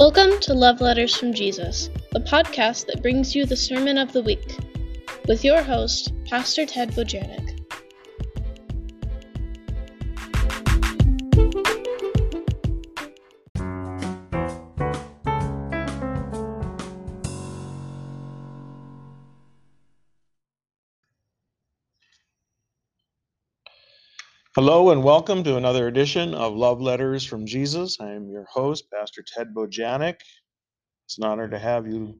Welcome to Love Letters from Jesus, the podcast that brings you the Sermon of the Week, with your host, Pastor Ted Bojanic. Hello and welcome to another edition of Love Letters from Jesus. I am your host, Pastor Ted Bojanic. It's an honor to have you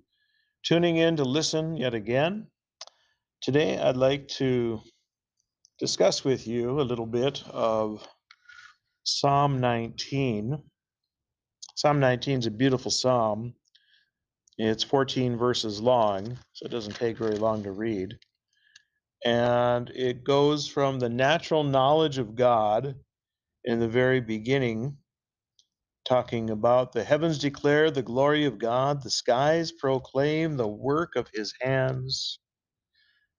tuning in to listen yet again. Today, I'd like to discuss with you a little bit of Psalm 19. Psalm 19 is a beautiful psalm. It's 14 verses long, so it doesn't take very long to read and it goes from the natural knowledge of God in the very beginning, talking about the heavens declare the glory of God, the skies proclaim the work of his hands.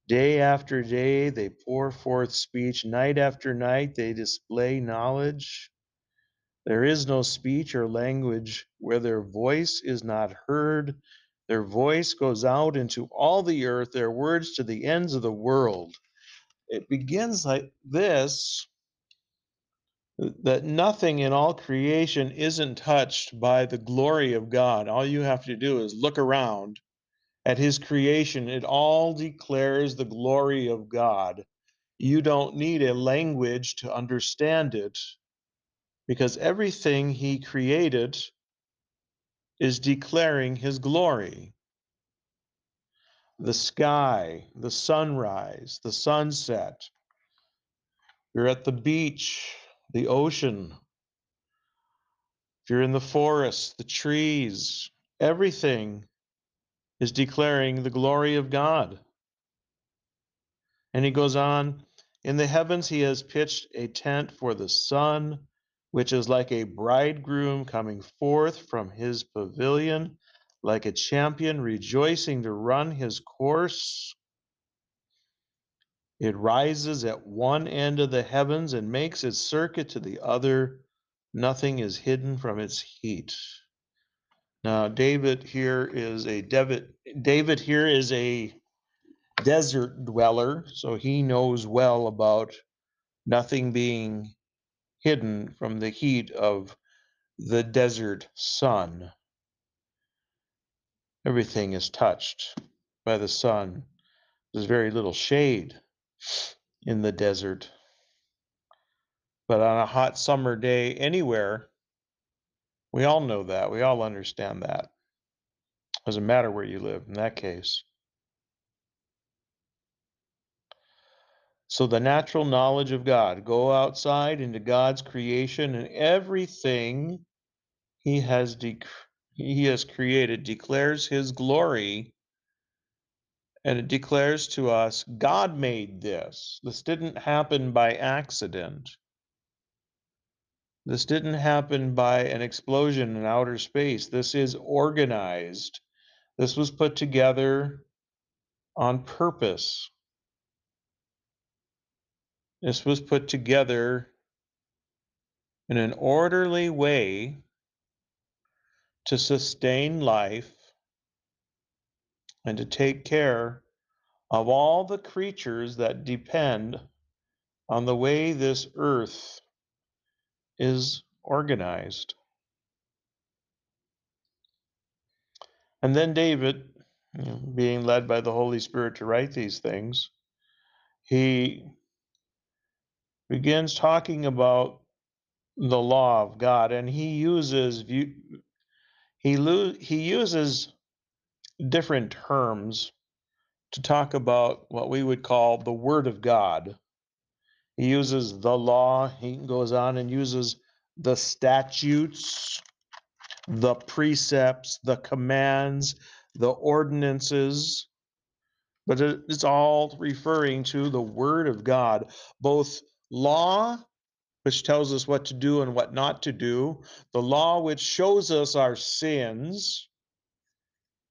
Day after day they pour forth speech, night after night they display knowledge. There is no speech or language where their voice is not heard. Their voice goes out into all the earth, their words to the ends of the world. It begins like this that nothing in all creation isn't touched by the glory of God. All you have to do is look around at his creation, it all declares the glory of God. You don't need a language to understand it because everything he created is declaring his glory. The sky, the sunrise, the sunset. You're at the beach, the ocean. If you're in the forest, the trees, everything is declaring the glory of God. And he goes on, in the heavens he has pitched a tent for the sun which is like a bridegroom coming forth from his pavilion, like a champion rejoicing to run his course. It rises at one end of the heavens and makes its circuit to the other. Nothing is hidden from its heat. Now, David here is a David, David here is a desert dweller, so he knows well about nothing being hidden from the heat of the desert sun. Everything is touched by the sun. There's very little shade in the desert. But on a hot summer day anywhere, we all know that. We all understand that. Doesn't matter where you live in that case. So the natural knowledge of God, go outside into God's creation and everything he has dec- he has created declares his glory and it declares to us God made this. This didn't happen by accident. This didn't happen by an explosion in outer space. This is organized. This was put together on purpose. This was put together in an orderly way to sustain life and to take care of all the creatures that depend on the way this earth is organized. And then David, being led by the Holy Spirit to write these things, he begins talking about the law of God, and he uses he he uses different terms to talk about what we would call the Word of God. He uses the law, he goes on and uses the statutes, the precepts, the commands, the ordinances, but it's all referring to the Word of God, both law, which tells us what to do and what not to do, the law, which shows us our sins,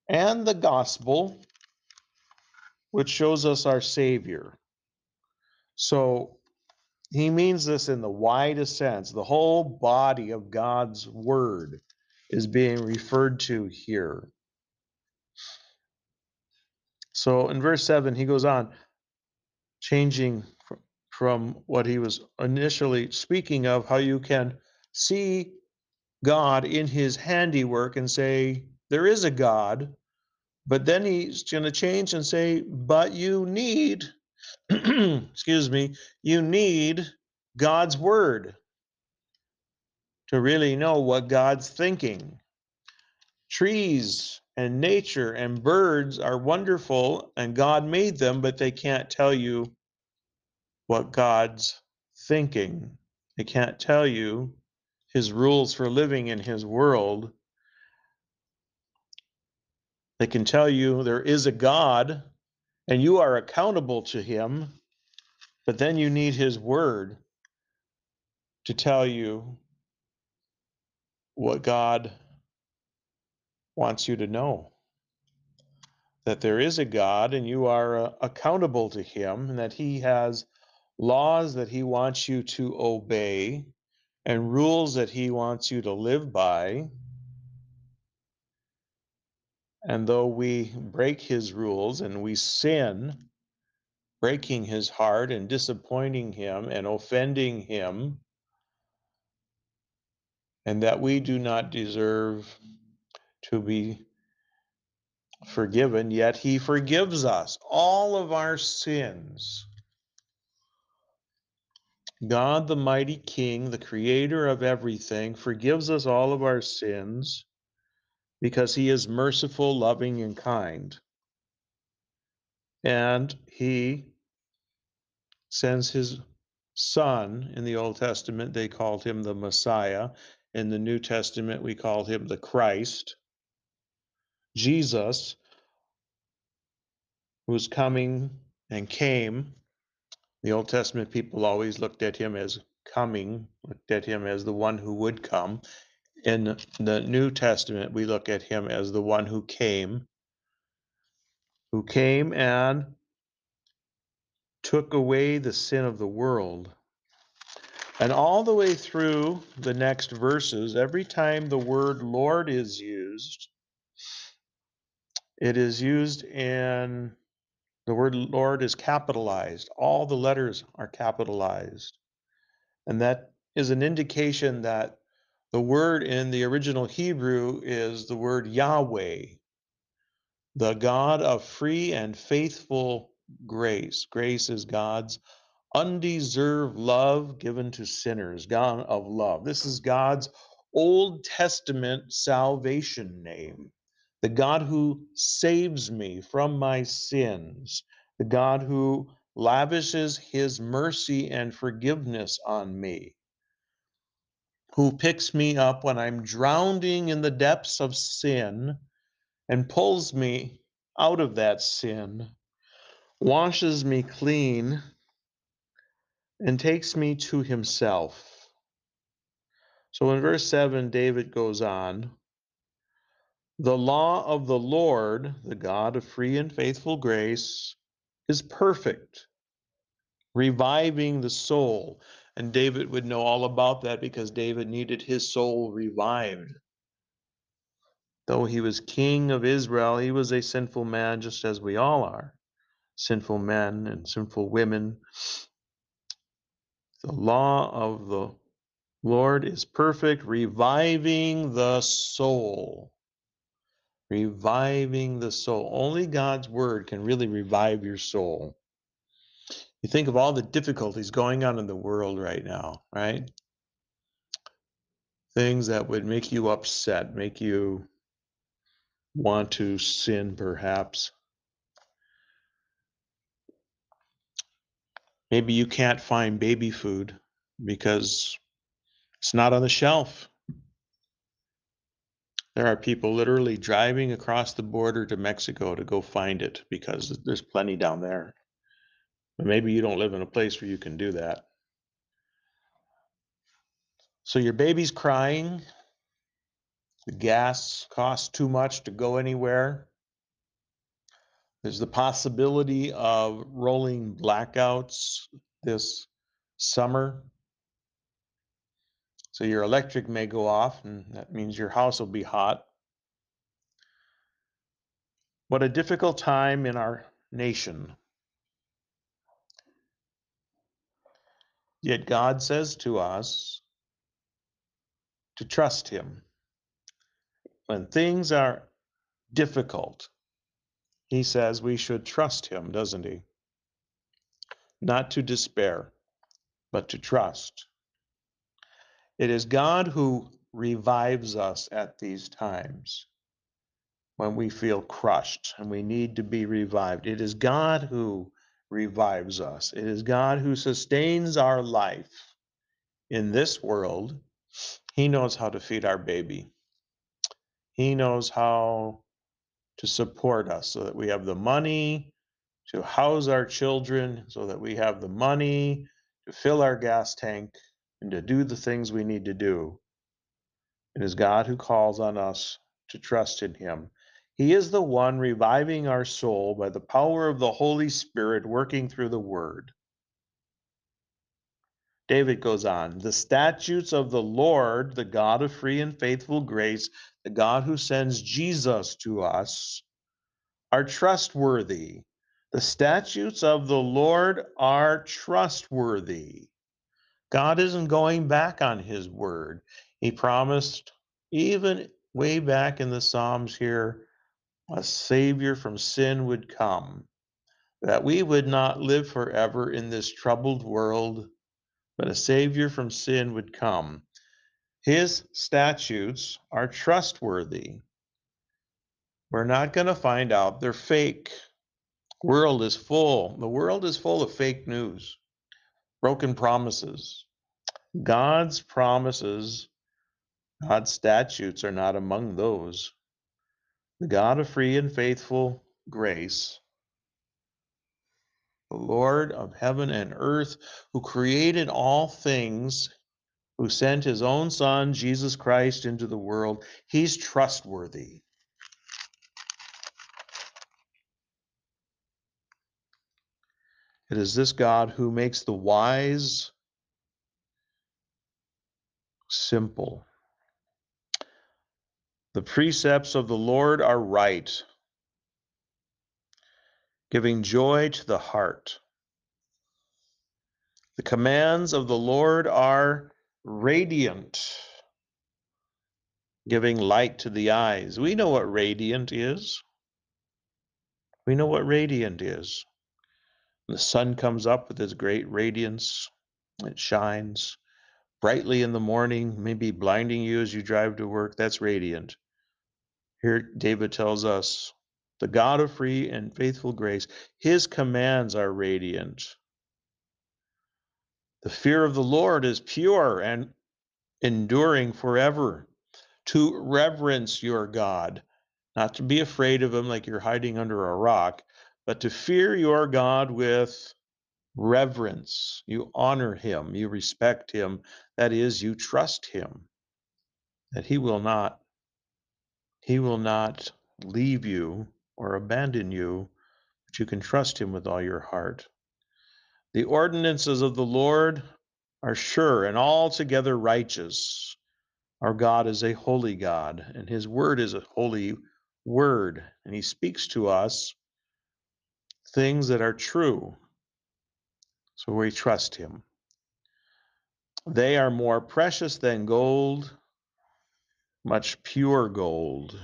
and the gospel, which shows us our Savior. So he means this in the widest sense, the whole body of God's Word is being referred to here. So in verse 7, he goes on, changing from what he was initially speaking of, how you can see God in his handiwork and say, There is a God. But then he's going to change and say, But you need, excuse me, you need God's word to really know what God's thinking. Trees and nature and birds are wonderful and God made them, but they can't tell you what God's thinking. They can't tell you his rules for living in his world. They can tell you there is a God and you are accountable to him, but then you need his word to tell you what God wants you to know that there is a God and you are uh, accountable to him and that he has laws that he wants you to obey and rules that he wants you to live by. And though we break his rules and we sin, breaking his heart and disappointing him and offending him, and that we do not deserve to be forgiven, yet he forgives us all of our sins. God, the mighty King, the creator of everything, forgives us all of our sins because he is merciful, loving, and kind. And he sends his son. In the Old Testament, they called him the Messiah. In the New Testament, we call him the Christ. Jesus, who's coming and came. The Old Testament people always looked at him as coming, looked at him as the one who would come. In the New Testament, we look at him as the one who came, who came and took away the sin of the world. And all the way through the next verses, every time the word Lord is used, it is used in the word Lord is capitalized. All the letters are capitalized. And that is an indication that the word in the original Hebrew is the word Yahweh, the God of free and faithful grace. Grace is God's undeserved love given to sinners, God of love. This is God's Old Testament salvation name the God who saves me from my sins, the God who lavishes his mercy and forgiveness on me, who picks me up when I'm drowning in the depths of sin and pulls me out of that sin, washes me clean, and takes me to himself. So in verse 7, David goes on The law of the Lord, the God of free and faithful grace, is perfect, reviving the soul. And David would know all about that because David needed his soul revived. Though he was king of Israel, he was a sinful man just as we all are sinful men and sinful women. The law of the Lord is perfect, reviving the soul reviving the soul. Only God's word can really revive your soul. You think of all the difficulties going on in the world right now, right? Things that would make you upset, make you want to sin, perhaps. Maybe you can't find baby food because it's not on the shelf. There are people literally driving across the border to Mexico to go find it because there's plenty down there. But maybe you don't live in a place where you can do that. So your baby's crying. The gas costs too much to go anywhere. There's the possibility of rolling blackouts this summer. So your electric may go off, and that means your house will be hot. What a difficult time in our nation. Yet God says to us to trust Him. When things are difficult, He says we should trust Him, doesn't He? Not to despair, but to trust. It is God who revives us at these times when we feel crushed and we need to be revived. It is God who revives us, it is God who sustains our life in this world. He knows how to feed our baby, He knows how to support us so that we have the money to house our children, so that we have the money to fill our gas tank and to do the things we need to do. It is God who calls on us to trust in Him. He is the one reviving our soul by the power of the Holy Spirit working through the Word. David goes on, the statutes of the Lord, the God of free and faithful grace, the God who sends Jesus to us, are trustworthy. The statutes of the Lord are trustworthy. God isn't going back on his word. He promised, even way back in the Psalms here, a Savior from sin would come, that we would not live forever in this troubled world, but a Savior from sin would come. His statutes are trustworthy. We're not going to find out they're fake. World is full. The world is full of fake news broken promises. God's promises, God's statutes are not among those. The God of free and faithful grace, the Lord of heaven and earth, who created all things, who sent his own Son, Jesus Christ, into the world, he's trustworthy. It is this God who makes the wise simple. The precepts of the Lord are right, giving joy to the heart. The commands of the Lord are radiant, giving light to the eyes. We know what radiant is. We know what radiant is. The sun comes up with its great radiance, it shines brightly in the morning, maybe blinding you as you drive to work. That's radiant. Here, David tells us the God of free and faithful grace, his commands are radiant. The fear of the Lord is pure and enduring forever. To reverence your God, not to be afraid of him like you're hiding under a rock, but to fear your God with reverence. You honor him, you respect him. That is, you trust him that he will not he will not leave you or abandon you, but you can trust him with all your heart. The ordinances of the Lord are sure and altogether righteous. Our God is a holy God, and his word is a holy word, and he speaks to us things that are true. So we trust him. They are more precious than gold, much pure gold.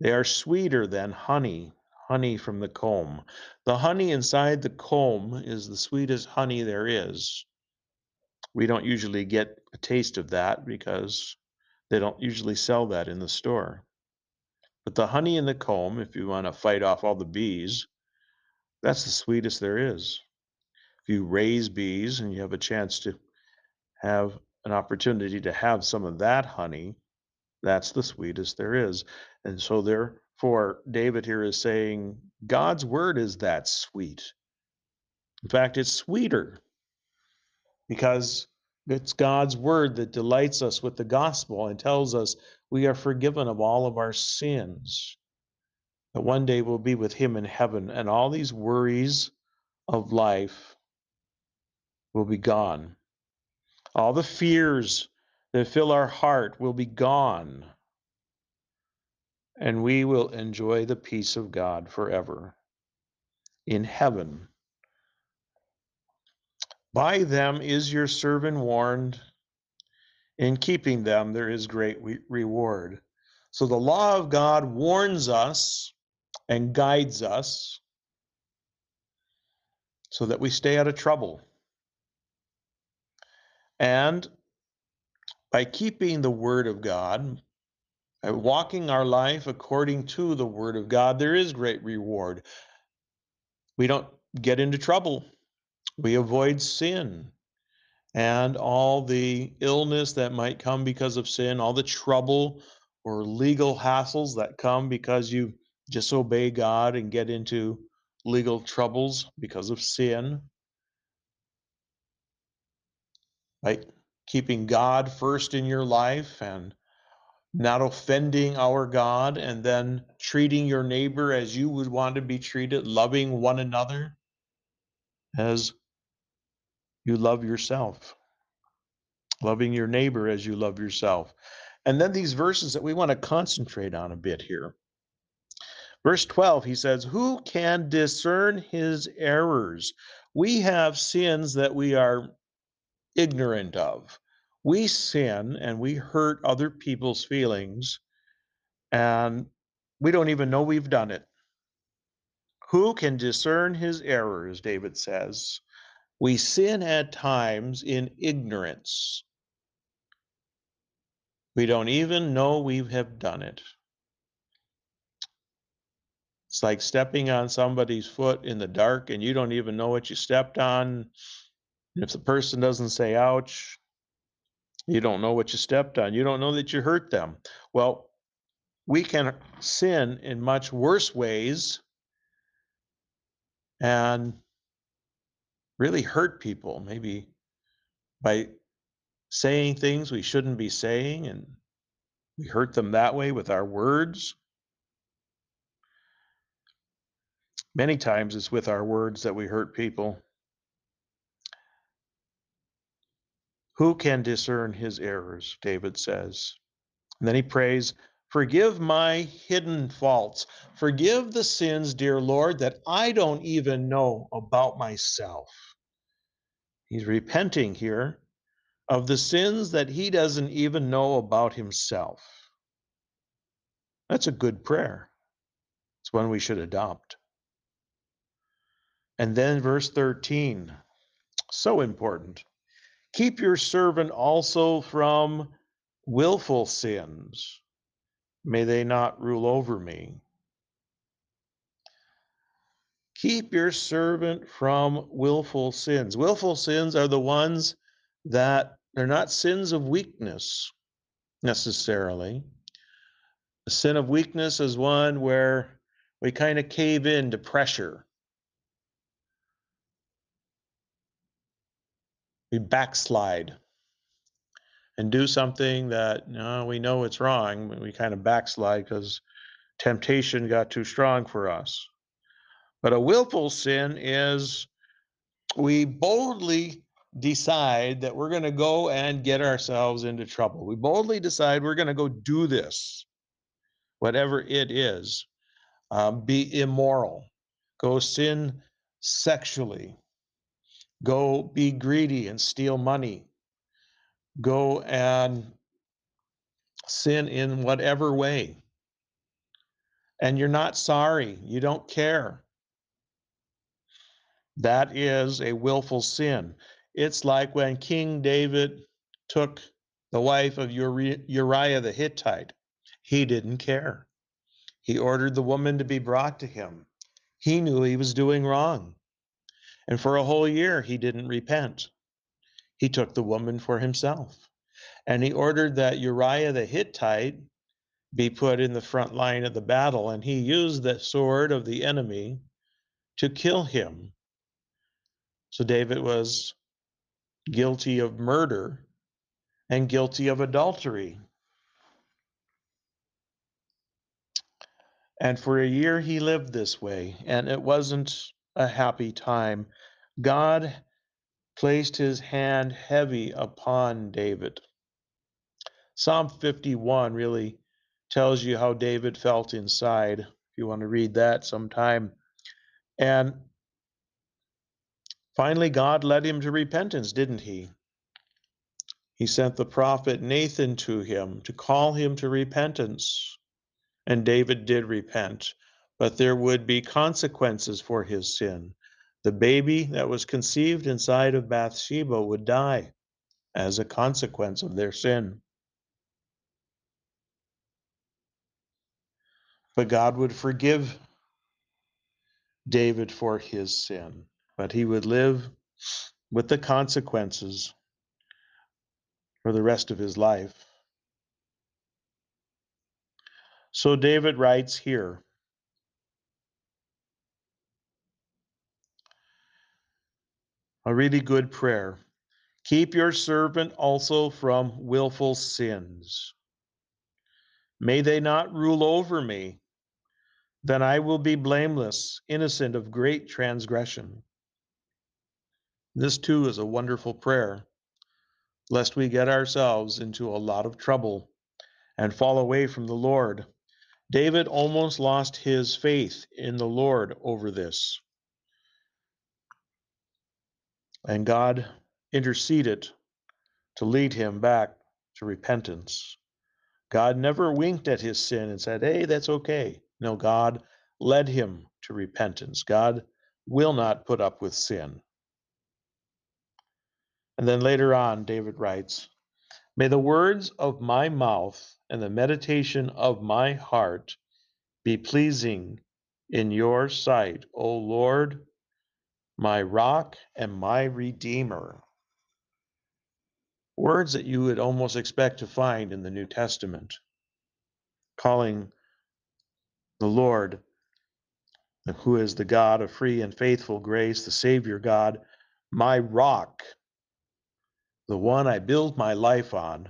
They are sweeter than honey, honey from the comb. The honey inside the comb is the sweetest honey there is. We don't usually get a taste of that because they don't usually sell that in the store. But the honey in the comb, if you want to fight off all the bees, that's the sweetest there is. If you raise bees and you have a chance to have an opportunity to have some of that honey, that's the sweetest there is. And so, therefore, David here is saying God's word is that sweet. In fact, it's sweeter because it's God's word that delights us with the gospel and tells us we are forgiven of all of our sins. That one day we'll be with Him in heaven, and all these worries of life will be gone. All the fears that fill our heart will be gone, and we will enjoy the peace of God forever in heaven. By them is your servant warned. In keeping them, there is great reward. So the law of God warns us and guides us so that we stay out of trouble. And by keeping the word of God, by walking our life according to the word of God, there is great reward. We don't get into trouble. We avoid sin and all the illness that might come because of sin, all the trouble or legal hassles that come because you disobey God and get into legal troubles because of sin. Right? Keeping God first in your life and not offending our God and then treating your neighbor as you would want to be treated, loving one another as you love yourself, loving your neighbor as you love yourself. And then these verses that we want to concentrate on a bit here. Verse 12, he says, Who can discern his errors? We have sins that we are ignorant of. We sin and we hurt other people's feelings, and we don't even know we've done it. Who can discern his errors? David says. We sin at times in ignorance. We don't even know we have done it. It's like stepping on somebody's foot in the dark and you don't even know what you stepped on. If the person doesn't say ouch, you don't know what you stepped on. You don't know that you hurt them. Well, we can sin in much worse ways and really hurt people, maybe by saying things we shouldn't be saying, and we hurt them that way with our words. Many times it's with our words that we hurt people. Who can discern his errors? David says. And then he prays, Forgive my hidden faults. Forgive the sins, dear Lord, that I don't even know about myself. He's repenting here of the sins that he doesn't even know about himself. That's a good prayer. It's one we should adopt. And then verse 13, so important. Keep your servant also from willful sins. May they not rule over me. Keep your servant from willful sins. Willful sins are the ones that they're not sins of weakness necessarily. A sin of weakness is one where we kind of cave in to pressure. we backslide and do something that we know it's wrong. We kind of backslide because temptation got too strong for us. But a willful sin is we boldly decide that we're going to go and get ourselves into trouble. We boldly decide we're going to go do this, whatever it is, um, be immoral, go sin sexually, Go be greedy and steal money. Go and sin in whatever way. And you're not sorry. You don't care. That is a willful sin. It's like when King David took the wife of Uriah the Hittite. He didn't care. He ordered the woman to be brought to him. He knew he was doing wrong. And for a whole year, he didn't repent. He took the woman for himself. And he ordered that Uriah the Hittite be put in the front line of the battle. And he used the sword of the enemy to kill him. So David was guilty of murder and guilty of adultery. And for a year he lived this way, and it wasn't a happy time. God placed his hand heavy upon David. Psalm 51 really tells you how David felt inside. If you want to read that sometime. And finally, God led him to repentance, didn't he? He sent the prophet Nathan to him to call him to repentance. And David did repent, but there would be consequences for his sin. The baby that was conceived inside of Bathsheba would die as a consequence of their sin. But God would forgive David for his sin, but he would live with the consequences for the rest of his life. So David writes here a really good prayer. Keep your servant also from willful sins. May they not rule over me. Then I will be blameless, innocent of great transgression. This too is a wonderful prayer, lest we get ourselves into a lot of trouble and fall away from the Lord. David almost lost his faith in the Lord over this. And God interceded to lead him back to repentance. God never winked at his sin and said, Hey, that's okay. No, God led him to repentance. God will not put up with sin. And then later on, David writes, May the words of my mouth and the meditation of my heart be pleasing in your sight, O Lord, my rock and my redeemer. Words that you would almost expect to find in the New Testament, calling the Lord, who is the God of free and faithful grace, the Savior God, my rock, the one I build my life on,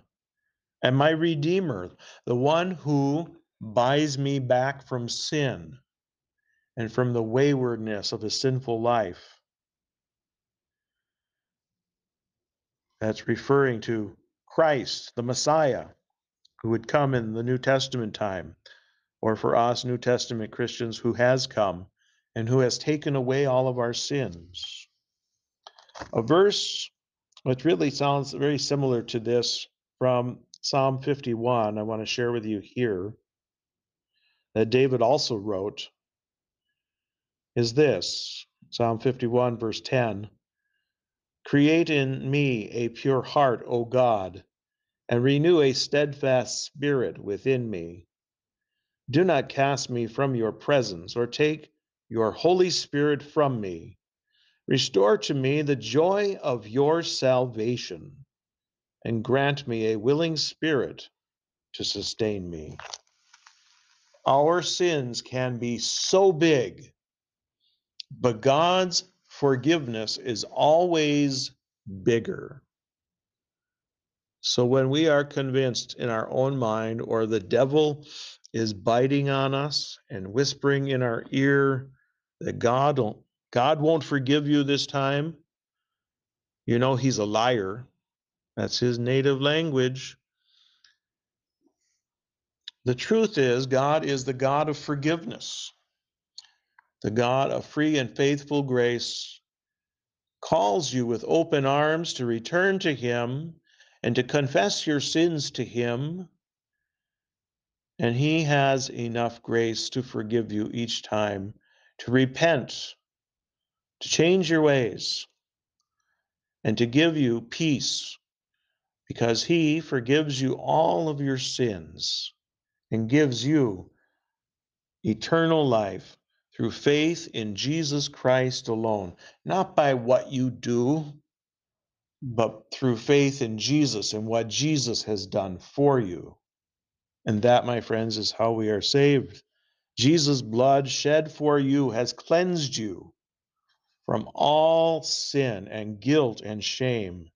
and my Redeemer, the one who buys me back from sin and from the waywardness of a sinful life. That's referring to Christ, the Messiah, who would come in the New Testament time, or for us New Testament Christians, who has come and who has taken away all of our sins. A verse which really sounds very similar to this from Psalm 51, I want to share with you here, that David also wrote, is this Psalm 51, verse 10 Create in me a pure heart, O God, and renew a steadfast spirit within me. Do not cast me from your presence or take your Holy Spirit from me. Restore to me the joy of your salvation and grant me a willing spirit to sustain me. Our sins can be so big, but God's forgiveness is always bigger. So when we are convinced in our own mind, or the devil is biting on us and whispering in our ear that God don't, God won't forgive you this time, you know he's a liar. That's his native language. The truth is, God is the God of forgiveness the God of free and faithful grace, calls you with open arms to return to Him and to confess your sins to Him. And He has enough grace to forgive you each time, to repent, to change your ways, and to give you peace, because He forgives you all of your sins and gives you eternal life through faith in Jesus Christ alone, not by what you do, but through faith in Jesus and what Jesus has done for you. And that, my friends, is how we are saved. Jesus' blood shed for you has cleansed you from all sin and guilt and shame.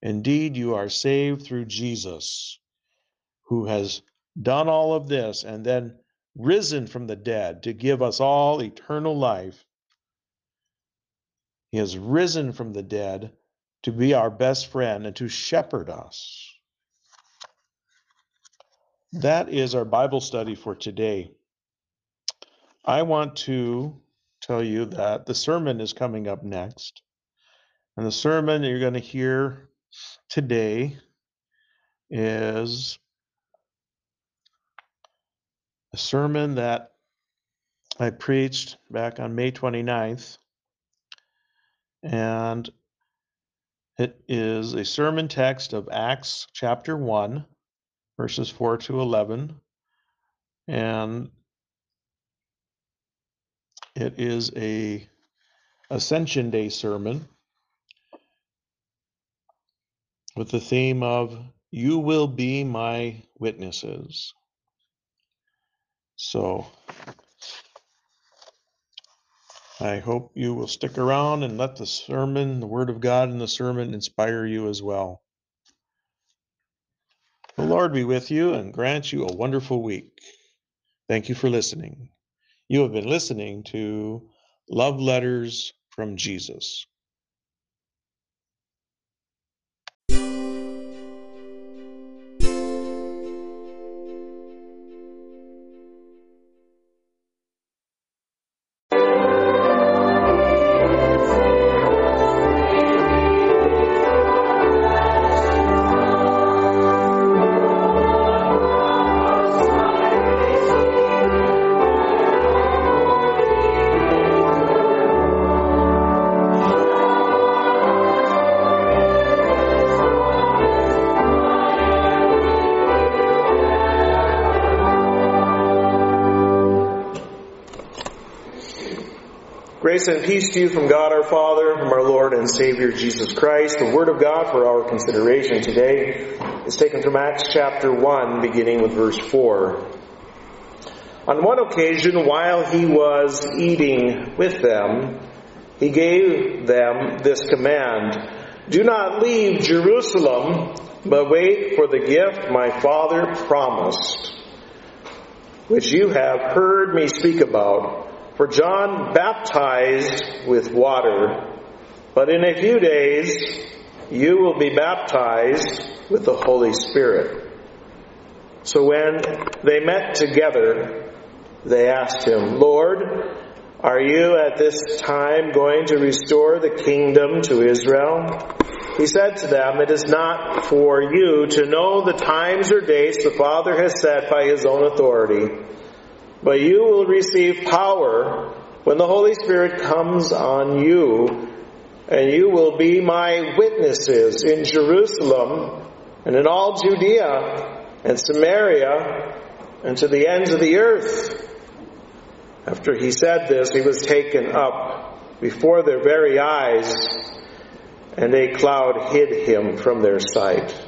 Indeed, you are saved through Jesus, who has done all of this and then risen from the dead to give us all eternal life. He has risen from the dead to be our best friend and to shepherd us. That is our Bible study for today. I want to tell you that the sermon is coming up next. And the sermon you're going to hear today is a sermon that I preached back on May 29th. And it is a sermon text of Acts chapter 1, verses 4 to 11. And it is a Ascension Day sermon with the theme of You Will Be My Witnesses. So I hope you will stick around and let the sermon, the Word of God and the sermon inspire you as well. The Lord be with you and grant you a wonderful week. Thank you for listening. You have been listening to Love Letters from Jesus. Grace and peace to you from God our Father, from our Lord and Savior Jesus Christ. The Word of God for our consideration today is taken from Acts chapter 1, beginning with verse 4. On one occasion, while he was eating with them, he gave them this command Do not leave Jerusalem, but wait for the gift my Father promised, which you have heard me speak about. For John baptized with water, but in a few days you will be baptized with the Holy Spirit. So when they met together, they asked him, Lord, are you at this time going to restore the kingdom to Israel? He said to them, It is not for you to know the times or dates the Father has set by his own authority but you will receive power when the Holy Spirit comes on you, and you will be my witnesses in Jerusalem and in all Judea and Samaria and to the ends of the earth. After he said this, he was taken up before their very eyes, and a cloud hid him from their sight.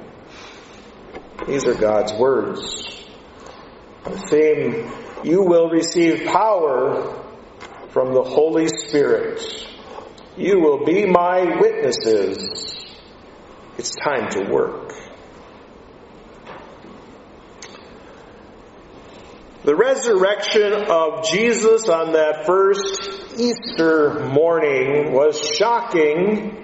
These are God's words. The theme, you will receive power from the Holy Spirit. You will be my witnesses. It's time to work. The resurrection of Jesus on that first Easter morning was shocking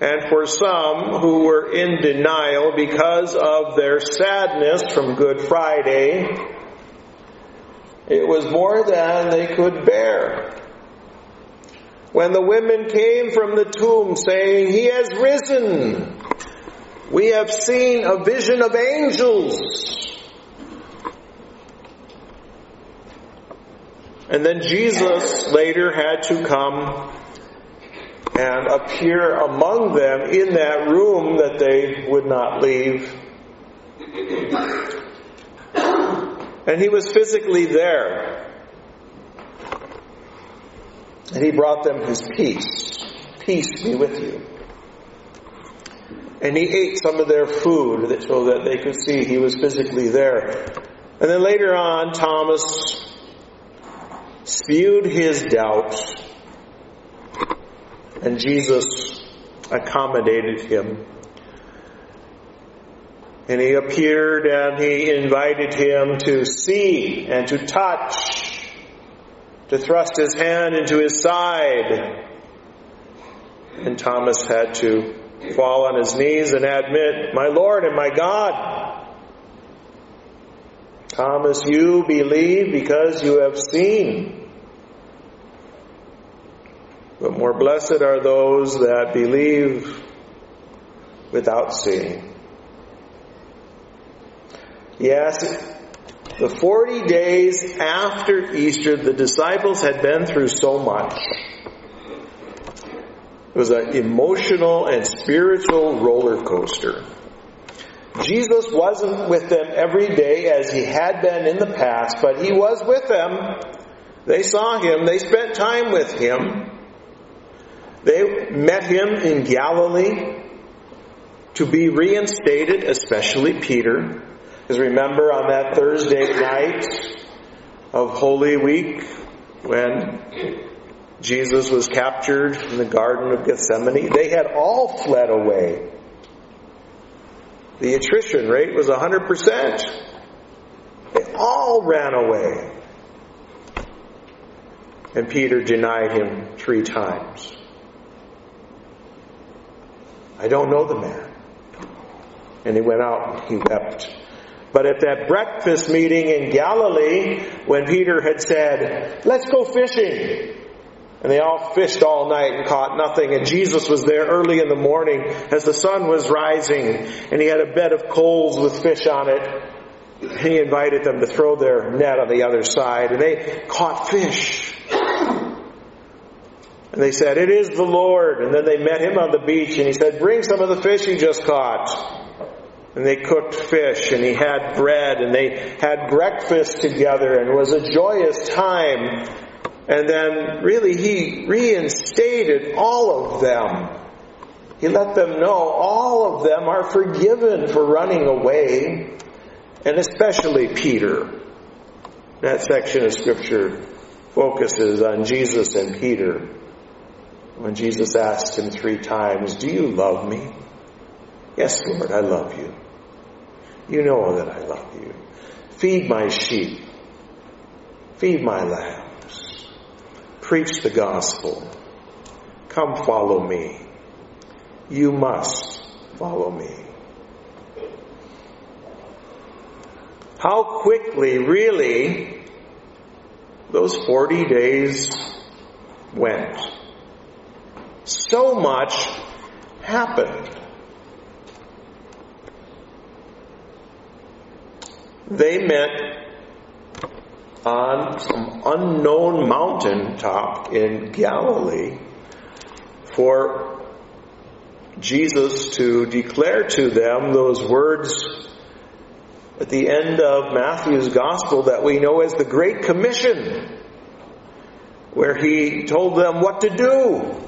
and for some who were in denial because of their sadness from Good Friday, it was more than they could bear. When the women came from the tomb saying, He has risen, we have seen a vision of angels. And then Jesus later had to come and appear among them in that room that they would not leave. And he was physically there. And he brought them his peace. Peace be with you. And he ate some of their food so that they could see he was physically there. And then later on, Thomas spewed his doubts, and Jesus accommodated him. And he appeared and he invited him to see and to touch, to thrust his hand into his side. And Thomas had to fall on his knees and admit, My Lord and my God. Thomas, you believe because you have seen. But more blessed are those that believe without seeing. Yes, the 40 days after Easter, the disciples had been through so much. It was an emotional and spiritual roller coaster. Jesus wasn't with them every day as he had been in the past, but he was with them. They saw him, they spent time with him. They met him in Galilee to be reinstated, especially Peter. Because remember on that Thursday night of Holy Week when Jesus was captured in the Garden of Gethsemane, they had all fled away. The attrition rate was 100%. They all ran away. And Peter denied him three times. I don't know the man. And he went out and he wept. But at that breakfast meeting in Galilee, when Peter had said, let's go fishing, and they all fished all night and caught nothing. And Jesus was there early in the morning as the sun was rising and he had a bed of coals with fish on it. He invited them to throw their net on the other side and they caught fish. And they said, it is the Lord. And then they met him on the beach and he said, bring some of the fish you just caught. And they cooked fish and he had bread and they had breakfast together and it was a joyous time and then really he reinstated all of them. He let them know all of them are forgiven for running away, and especially Peter. That section of scripture focuses on Jesus and Peter. When Jesus asked him three times, Do you love me? Yes, Lord, I love you. You know that I love you. Feed my sheep. Feed my lambs. preach the gospel. Come follow me. You must follow me. How quickly, really, those 40 days went. So much happened. They met on some unknown mountain top in Galilee for Jesus to declare to them those words at the end of Matthew's gospel that we know as the Great Commission, where he told them what to do.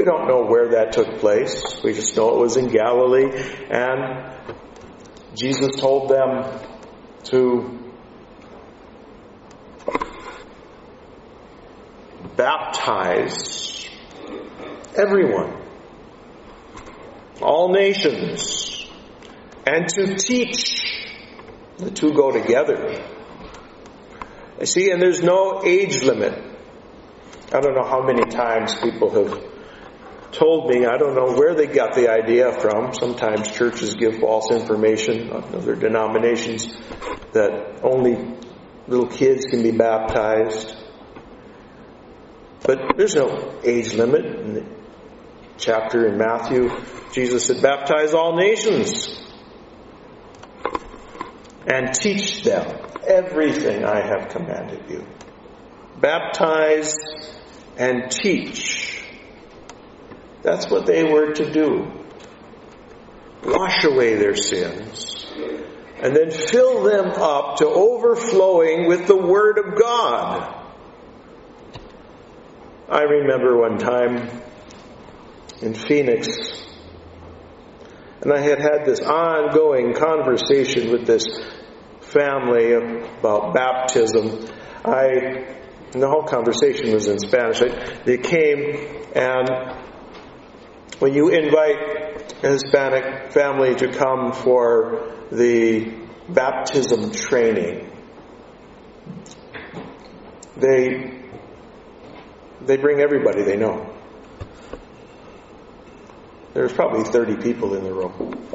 We don't know where that took place. We just know it was in Galilee and Jesus told them to baptize everyone, all nations, and to teach. The two go together. I see, and there's no age limit. I don't know how many times people have told me, I don't know where they got the idea from. Sometimes churches give false information other denominations that only little kids can be baptized. But there's no age limit. In the chapter in Matthew, Jesus said, baptize all nations and teach them everything I have commanded you. Baptize and teach. That's what they were to do. Wash away their sins and then fill them up to overflowing with the Word of God. I remember one time in Phoenix, And I had had this ongoing conversation with this family about baptism. I, the whole conversation was in Spanish. I, they came and when you invite a Hispanic family to come for the baptism training, they they bring everybody they know. There's probably 30 people in the room.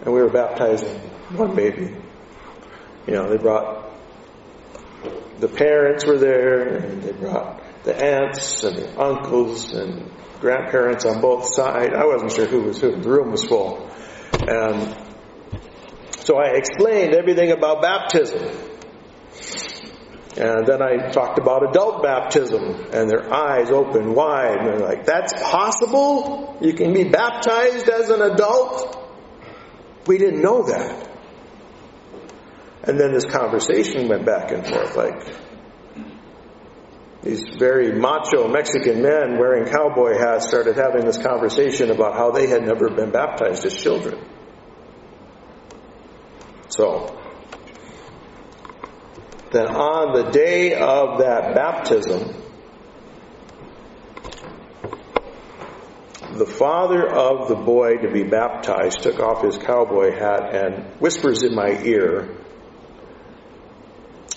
And we were baptizing one baby. You know, they brought the parents were there, and they brought the aunts and the uncles and grandparents on both sides. I wasn't sure who was who. The room was full. And so I explained everything about baptism. And then I talked about adult baptism, and their eyes opened wide, and they're like, That's possible? You can be baptized as an adult? We didn't know that. And then this conversation went back and forth like these very macho Mexican men wearing cowboy hats started having this conversation about how they had never been baptized as children. So, then on the day of that baptism, the father of the boy to be baptized took off his cowboy hat and whispers in my ear.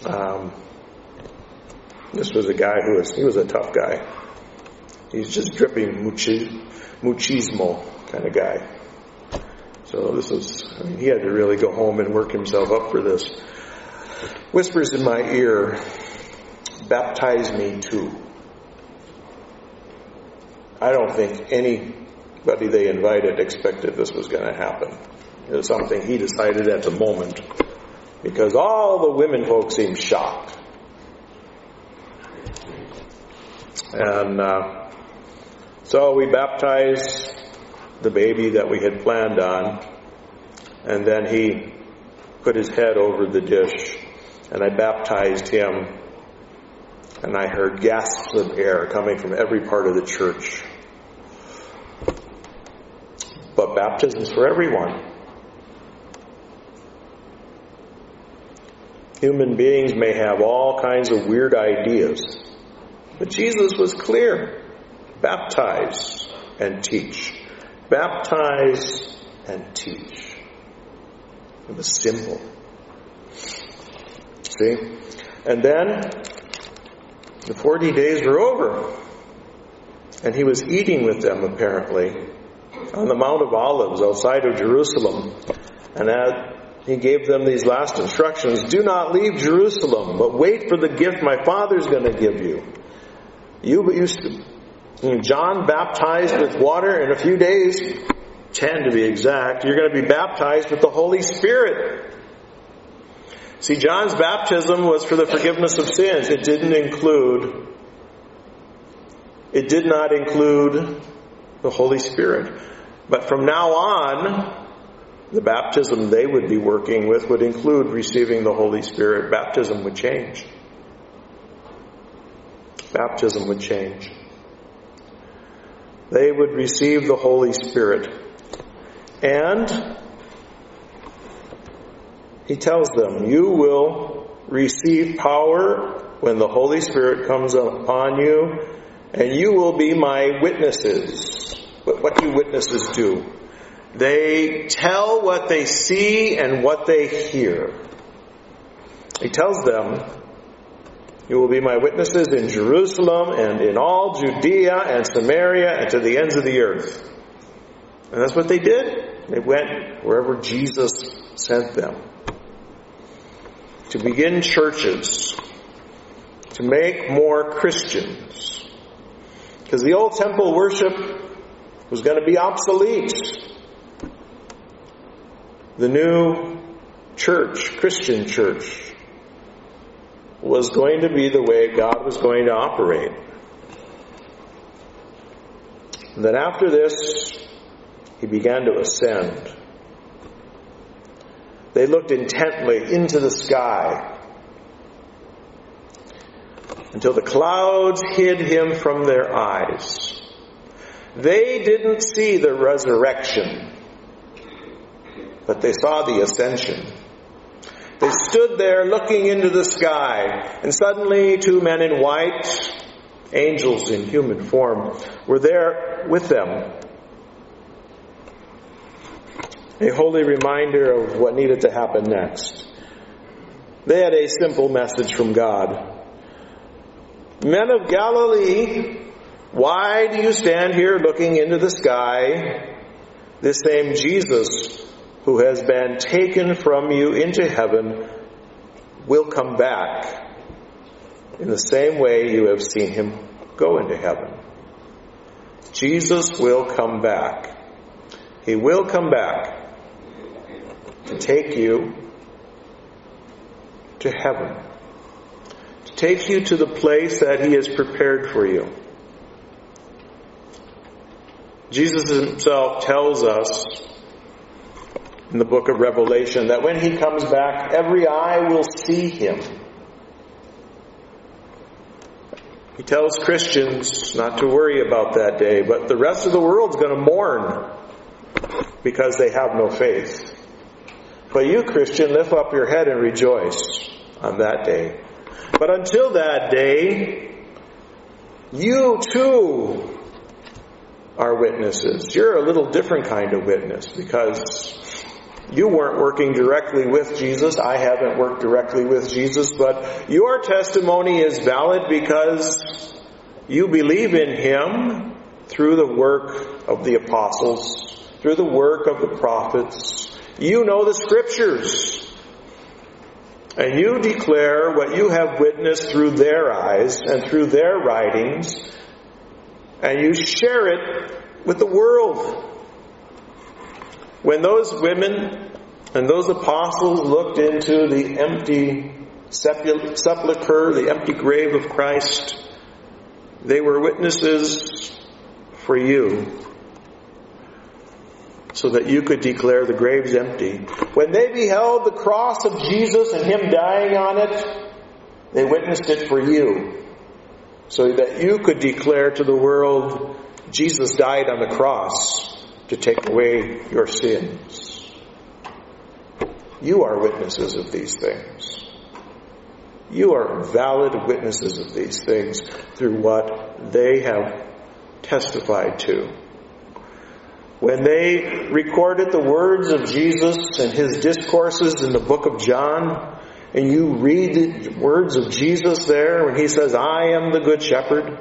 Um, this was a guy who was, he was a tough guy. He's just dripping machismo kind of guy. So this was, I mean, he had to really go home and work himself up for this whispers in my ear, baptize me too. I don't think anybody they invited expected this was going to happen. It was something he decided at the moment because all the women folks seemed shocked. And uh, so we baptized the baby that we had planned on, and then he put his head over the dish and I baptized him, and I heard gasps of air coming from every part of the church. But baptism's for everyone. Human beings may have all kinds of weird ideas, but Jesus was clear. Baptize and teach. Baptize and teach. It was simple. See? And then the 40 days were over. And he was eating with them, apparently, on the Mount of Olives outside of Jerusalem. And he gave them these last instructions Do not leave Jerusalem, but wait for the gift my Father's going to give you. You to, John baptized with water in a few days, 10 to be exact, you're going to be baptized with the Holy Spirit. See, John's baptism was for the forgiveness of sins. It didn't include, it did not include the Holy Spirit. But from now on, the baptism they would be working with would include receiving the Holy Spirit. Baptism would change. Baptism would change. They would receive the Holy Spirit. And he tells them, You will receive power when the Holy Spirit comes upon you, and you will be my witnesses. But what do witnesses do? They tell what they see and what they hear. He tells them, You will be my witnesses in Jerusalem and in all Judea and Samaria and to the ends of the earth. And that's what they did. They went wherever Jesus sent them to begin churches, to make more Christians. Because the old temple worship was going to be obsolete. The new church, Christian church, was going to be the way God was going to operate. And then after this, he began to ascend. They looked intently into the sky until the clouds hid him from their eyes. They didn't see the resurrection, but they saw the ascension. Stood there looking into the sky, and suddenly two men in white, angels in human form, were there with them. A holy reminder of what needed to happen next. They had a simple message from God. Men of Galilee, why do you stand here looking into the sky? This same Jesus who has been taken from you into heaven will come back in the same way you have seen him go into heaven. Jesus will come back. He will come back to take you to heaven, to take you to the place that He has prepared for you. Jesus Himself tells us in the book of Revelation that when He comes back, every eye will see Him. He tells Christians not to worry about that day, but the rest of the world's going to mourn because they have no faith. But you, Christian, lift up your head and rejoice on that day. But until that day, you too are witnesses. You're a little different kind of witness because you weren't working directly with Jesus. I haven't worked directly with Jesus, but your testimony is valid because you believe in Him through the work of the apostles, through the work of the prophets. You know the scriptures. And you declare what you have witnessed through their eyes and through their writings, and you share it with the world. When those women and those apostles looked into the empty sepulchre, the empty grave of Christ, they were witnesses for you so that you could declare the graves empty. When they beheld the cross of Jesus and Him dying on it, they witnessed it for you, so that you could declare to the world, Jesus died on the cross to take away your sins. You are witnesses of these things. You are valid witnesses of these things through what they have testified to. When they recorded the words of Jesus and his discourses in the book of John, and you read the words of Jesus there when he says, I am the good shepherd,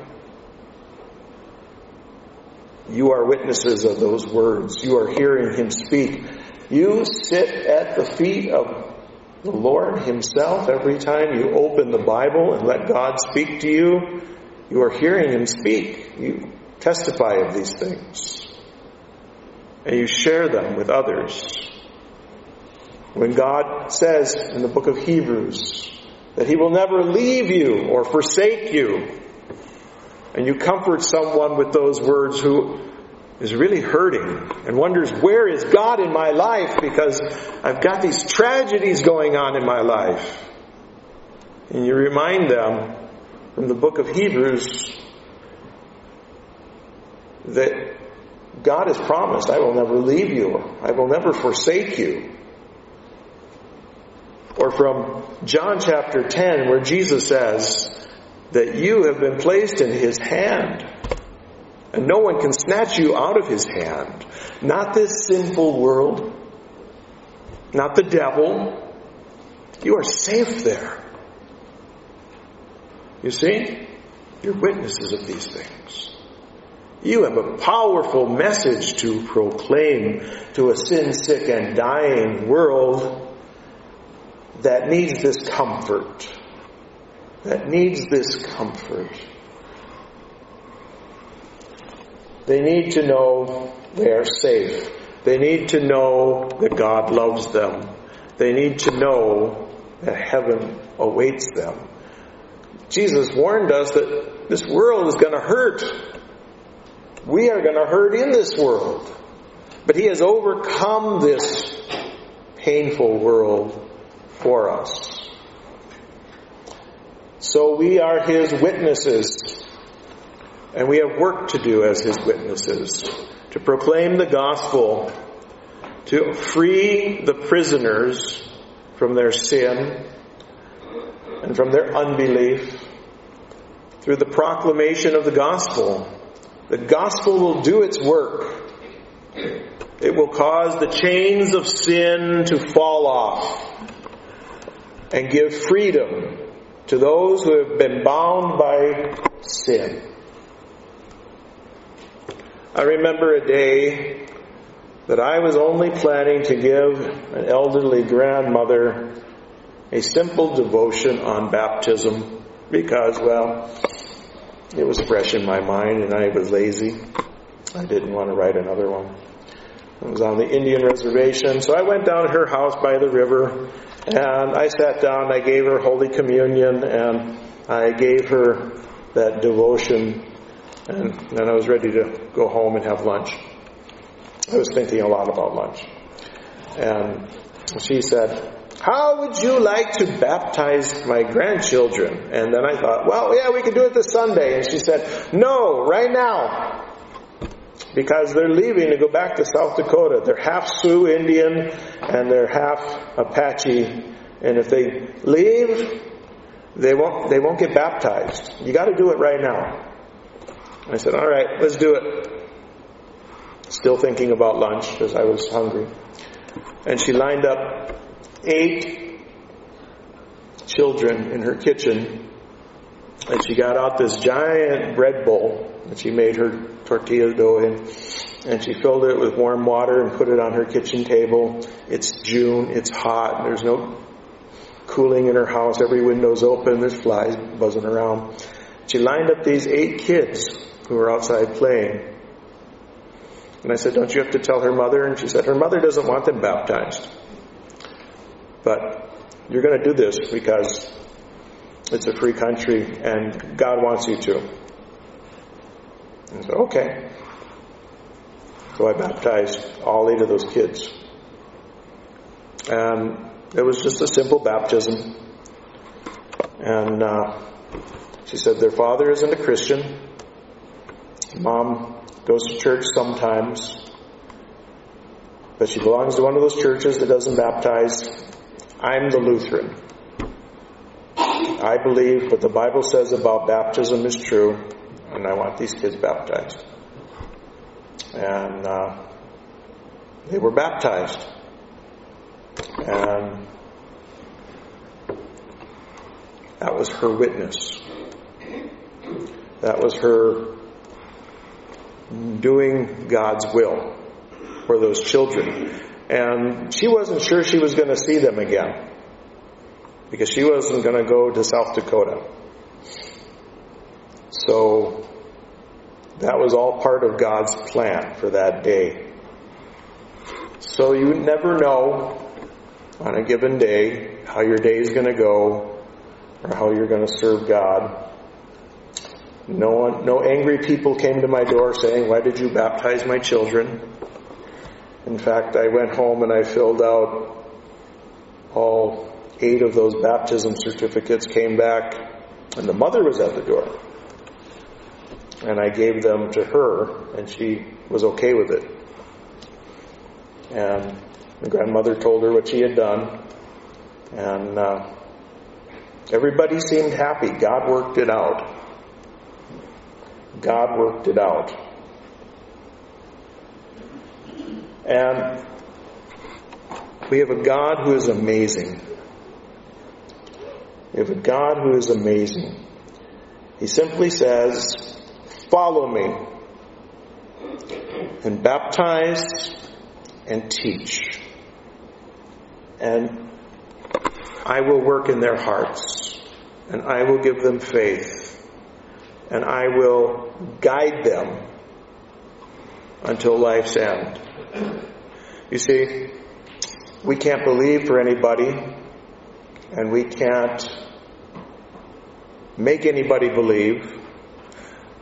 you are witnesses of those words. You are hearing him speak. You sit at the feet of the Lord himself every time you open the Bible and let God speak to you. You are hearing him speak. You testify of these things and you share them with others. When God says in the book of Hebrews that He will never leave you or forsake you, and you comfort someone with those words who is really hurting and wonders, where is God in my life? Because I've got these tragedies going on in my life. And you remind them from the book of Hebrews that God has promised, I will never leave you, I will never forsake you. Or from John chapter 10, where Jesus says that you have been placed in his hand, and no one can snatch you out of his hand. Not this sinful world, not the devil. You are safe there. You see? You're witnesses of these things. You have a powerful message to proclaim to a sin sick and dying world that needs this comfort. That needs this comfort. They need to know they are safe. They need to know that God loves them. They need to know that heaven awaits them. Jesus warned us that this world is going to hurt we are going to hurt in this world. But He has overcome this painful world for us. So we are His witnesses. And we have work to do as his witnesses to proclaim the gospel, to free the prisoners from their sin and from their unbelief through the proclamation of the gospel. The gospel will do its work. It will cause the chains of sin to fall off and give freedom to those who have been bound by sin. I remember a day that I was only planning to give an elderly grandmother a simple devotion on baptism because, well, it was fresh in my mind and I was lazy. I didn't want to write another one. It was on the Indian reservation, so I went down to her house by the river and I sat down, I gave her Holy Communion and I gave her that devotion and then I was ready to go home and have lunch. I was thinking a lot about lunch. And she said, how would you like to baptize my grandchildren? And then I thought, well, yeah, we could do it this Sunday. And she said, no, right now. Because they're leaving to go back to South Dakota. They're half Sioux Indian and they're half Apache. And if they leave, they won't, they won't get baptized. You gotta do it right now. I said, all right, let's do it. Still thinking about lunch because I was hungry. And she lined up eight children in her kitchen and she got out this giant bread bowl that she made her tortilla dough in and she filled it with warm water and put it on her kitchen table. It's June, it's hot, there's no cooling in her house, every window's open, there's flies buzzing around. She lined up these eight kids who were outside playing. And I said, Don't you have to tell her mother? And she said, Her mother doesn't want them baptized. But you're going to do this because it's a free country and God wants you to. And said, Okay. So I baptized all eight of those kids. And it was just a simple baptism. And uh, she said their father isn't a Christian. Mom goes to church sometimes, but she belongs to one of those churches that doesn't baptize. I'm the Lutheran. I believe what the Bible says about baptism is true, and I want these kids baptized. And uh, they were baptized. And that was her witness. That was her doing God's will for those children. And she wasn't sure she was going to see them again because she wasn't going to go to South Dakota. So that was all part of God's plan for that day. So you never know on a given day how your day is going to go or how you're going to serve God. No one, no angry people came to my door saying, why did you baptize my children? In fact, I went home and I filled out all eight of those baptism certificates, came back, and the mother was at the door. And I gave them to her, and she was okay with it. And the grandmother told her what she had done, and uh, everybody seemed happy. God worked it out. God worked it out. And we have a God who is amazing. We have a God who is amazing. He simply says, Follow me and baptize and teach. And I will work in their hearts and I will give them faith and I will guide them until life's end. You see, we can't believe for anybody, and we can't make anybody believe,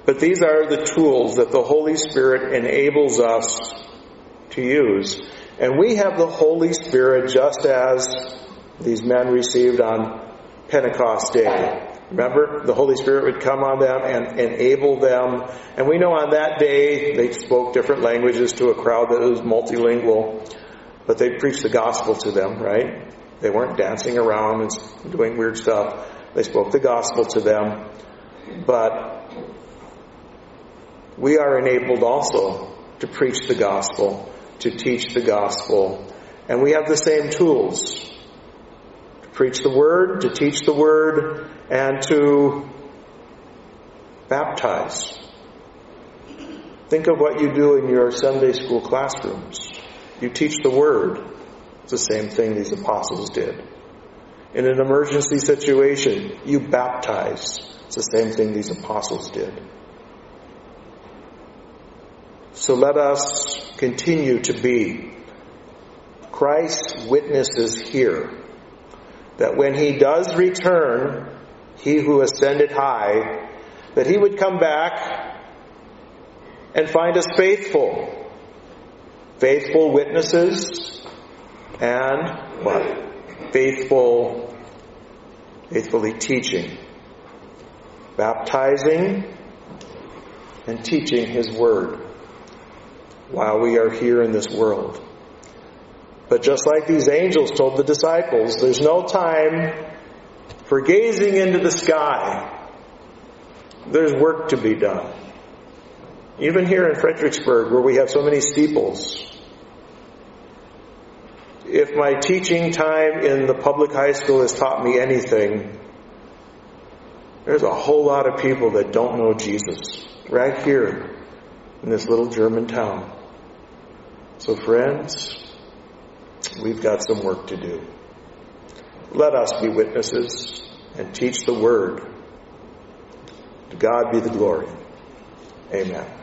but these are the tools that the Holy Spirit enables us to use. And we have the Holy Spirit just as these men received on Pentecost Day. Remember, the Holy Spirit would come on them and enable them. And we know on that day they spoke different languages to a crowd that was multilingual, but they preached the gospel to them, right? They weren't dancing around and doing weird stuff. They spoke the gospel to them. But we are enabled also to preach the gospel, to teach the gospel, and we have the same tools to preach the word, to teach the word, and to baptize. Think of what you do in your Sunday school classrooms. You teach the word. It's the same thing these apostles did. In an emergency situation, you baptize. It's the same thing these apostles did. So let us continue to be Christ's witnesses here. That when he does return, he who ascended high, that he would come back and find us faithful. Faithful witnesses and what? Faithful, faithfully teaching. Baptizing and teaching his word while we are here in this world. But just like these angels told the disciples, there's no time for gazing into the sky. There's work to be done. Even here in Fredericksburg, where we have so many steeples, if my teaching time in the public high school has taught me anything, there's a whole lot of people that don't know Jesus right here in this little German town. So, friends, we've got some work to do. Let us be witnesses and teach the word. To God be the glory. Amen.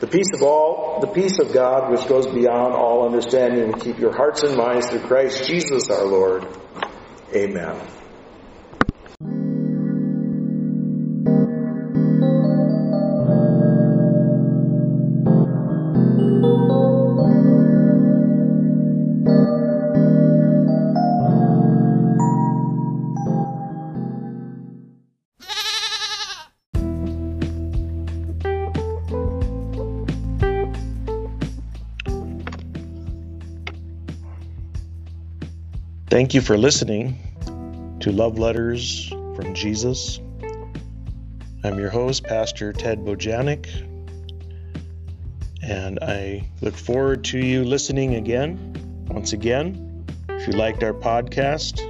The peace of all, the peace of God which goes beyond all understanding will keep your hearts and minds through Christ Jesus our Lord. Amen. Thank you for listening to Love Letters from Jesus. I'm your host, Pastor Ted Bojanic, and I look forward to you listening again. Once again, if you liked our podcast,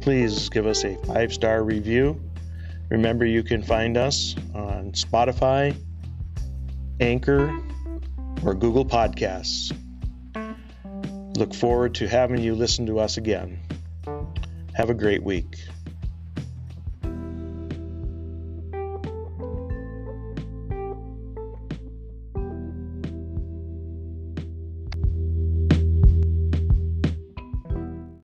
please give us a five star review. Remember, you can find us on Spotify, Anchor, or Google Podcasts. Look forward to having you listen to us again. Have a great week.